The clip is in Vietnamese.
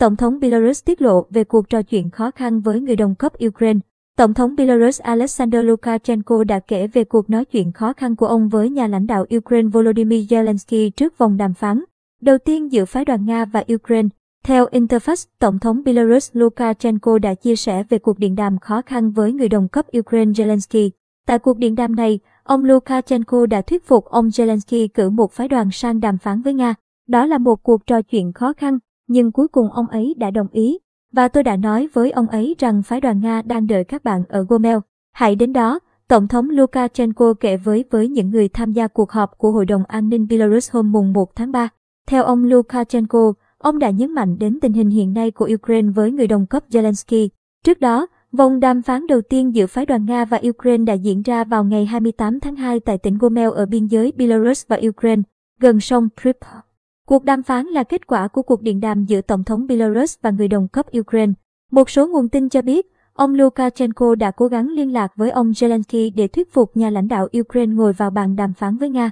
Tổng thống Belarus tiết lộ về cuộc trò chuyện khó khăn với người đồng cấp Ukraine. Tổng thống Belarus Alexander Lukashenko đã kể về cuộc nói chuyện khó khăn của ông với nhà lãnh đạo Ukraine Volodymyr Zelensky trước vòng đàm phán. Đầu tiên giữa phái đoàn Nga và Ukraine. Theo Interfax, Tổng thống Belarus Lukashenko đã chia sẻ về cuộc điện đàm khó khăn với người đồng cấp Ukraine Zelensky. Tại cuộc điện đàm này, ông Lukashenko đã thuyết phục ông Zelensky cử một phái đoàn sang đàm phán với Nga. Đó là một cuộc trò chuyện khó khăn, nhưng cuối cùng ông ấy đã đồng ý. Và tôi đã nói với ông ấy rằng phái đoàn Nga đang đợi các bạn ở Gomel. Hãy đến đó, Tổng thống Lukashenko kể với với những người tham gia cuộc họp của Hội đồng An ninh Belarus hôm mùng 1 tháng 3. Theo ông Lukashenko, ông đã nhấn mạnh đến tình hình hiện nay của Ukraine với người đồng cấp Zelensky. Trước đó, vòng đàm phán đầu tiên giữa phái đoàn Nga và Ukraine đã diễn ra vào ngày 28 tháng 2 tại tỉnh Gomel ở biên giới Belarus và Ukraine, gần sông Dnipro. Cuộc đàm phán là kết quả của cuộc điện đàm giữa Tổng thống Belarus và người đồng cấp Ukraine. Một số nguồn tin cho biết, ông Lukashenko đã cố gắng liên lạc với ông Zelensky để thuyết phục nhà lãnh đạo Ukraine ngồi vào bàn đàm phán với Nga.